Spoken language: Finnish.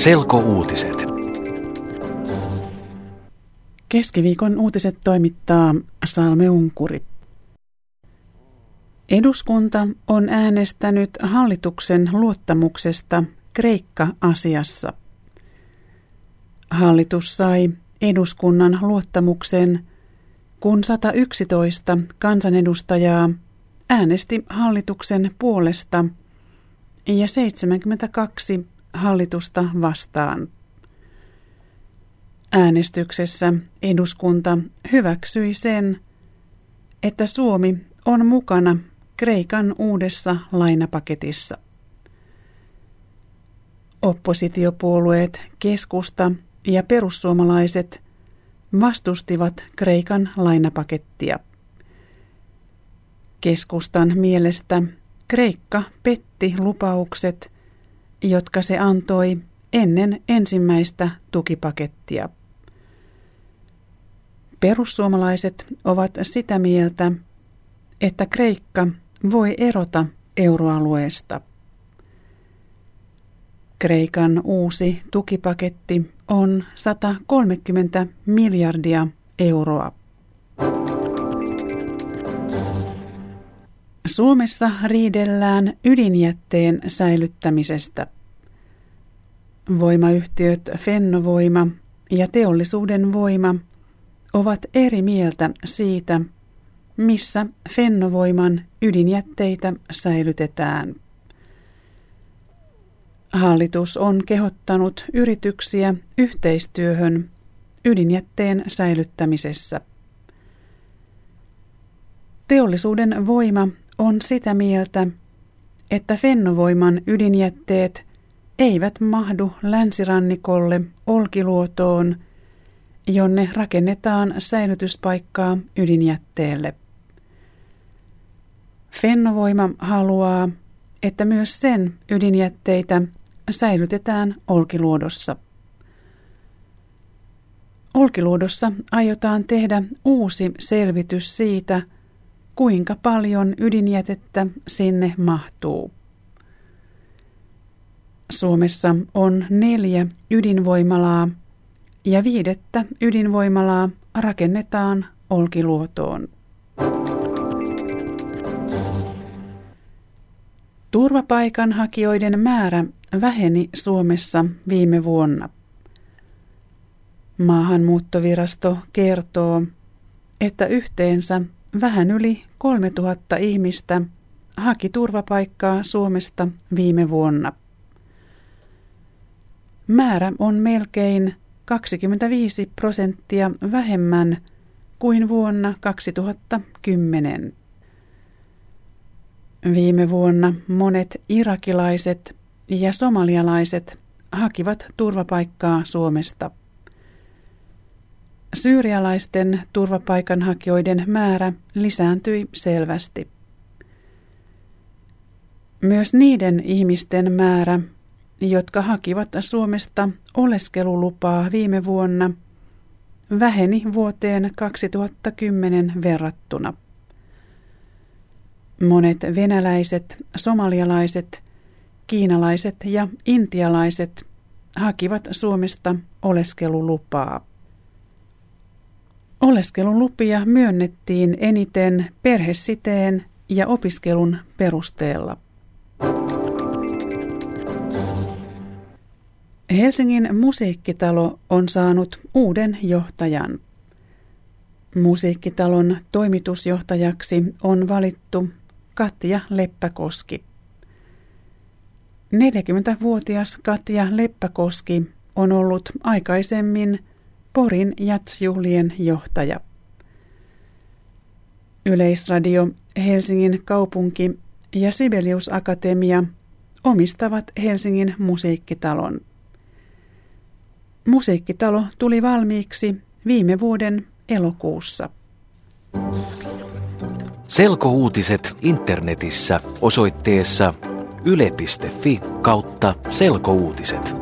Selkouutiset. Keskiviikon uutiset toimittaa Salme Unkuri. Eduskunta on äänestänyt hallituksen luottamuksesta Kreikka-asiassa. Hallitus sai eduskunnan luottamuksen, kun 111 kansanedustajaa äänesti hallituksen puolesta ja 72 hallitusta vastaan. Äänestyksessä eduskunta hyväksyi sen, että Suomi on mukana Kreikan uudessa lainapaketissa. Oppositiopuolueet keskusta ja perussuomalaiset vastustivat Kreikan lainapakettia. Keskustan mielestä Kreikka petti lupaukset, jotka se antoi ennen ensimmäistä tukipakettia. Perussuomalaiset ovat sitä mieltä, että Kreikka voi erota euroalueesta. Kreikan uusi tukipaketti on 130 miljardia euroa. Suomessa riidellään ydinjätteen säilyttämisestä. Voimayhtiöt Fennovoima ja teollisuuden voima ovat eri mieltä siitä, missä Fennovoiman ydinjätteitä säilytetään. Hallitus on kehottanut yrityksiä yhteistyöhön ydinjätteen säilyttämisessä. Teollisuuden voima on sitä mieltä, että Fennovoiman ydinjätteet eivät mahdu länsirannikolle Olkiluotoon, jonne rakennetaan säilytyspaikkaa ydinjätteelle. Fennovoima haluaa, että myös sen ydinjätteitä säilytetään Olkiluodossa. Olkiluodossa aiotaan tehdä uusi selvitys siitä, kuinka paljon ydinjätettä sinne mahtuu. Suomessa on neljä ydinvoimalaa ja viidettä ydinvoimalaa rakennetaan Olkiluotoon. Turvapaikanhakijoiden määrä väheni Suomessa viime vuonna. Maahanmuuttovirasto kertoo, että yhteensä vähän yli 3000 ihmistä haki turvapaikkaa Suomesta viime vuonna. Määrä on melkein 25 prosenttia vähemmän kuin vuonna 2010. Viime vuonna monet irakilaiset ja somalialaiset hakivat turvapaikkaa Suomesta. Syyrialaisten turvapaikanhakijoiden määrä lisääntyi selvästi. Myös niiden ihmisten määrä, jotka hakivat Suomesta oleskelulupaa viime vuonna, väheni vuoteen 2010 verrattuna. Monet venäläiset, somalialaiset, kiinalaiset ja intialaiset hakivat Suomesta oleskelulupaa. Oleskelulupia myönnettiin eniten perhesiteen ja opiskelun perusteella. Helsingin musiikkitalo on saanut uuden johtajan. Musiikkitalon toimitusjohtajaksi on valittu Katja Leppäkoski. 40-vuotias Katja Leppäkoski on ollut aikaisemmin Porin jatsjuhlien johtaja. Yleisradio, Helsingin kaupunki ja Sibelius Akatemia omistavat Helsingin musiikkitalon. Musiikkitalo tuli valmiiksi viime vuoden elokuussa. Selkouutiset internetissä osoitteessa yle.fi kautta selkouutiset.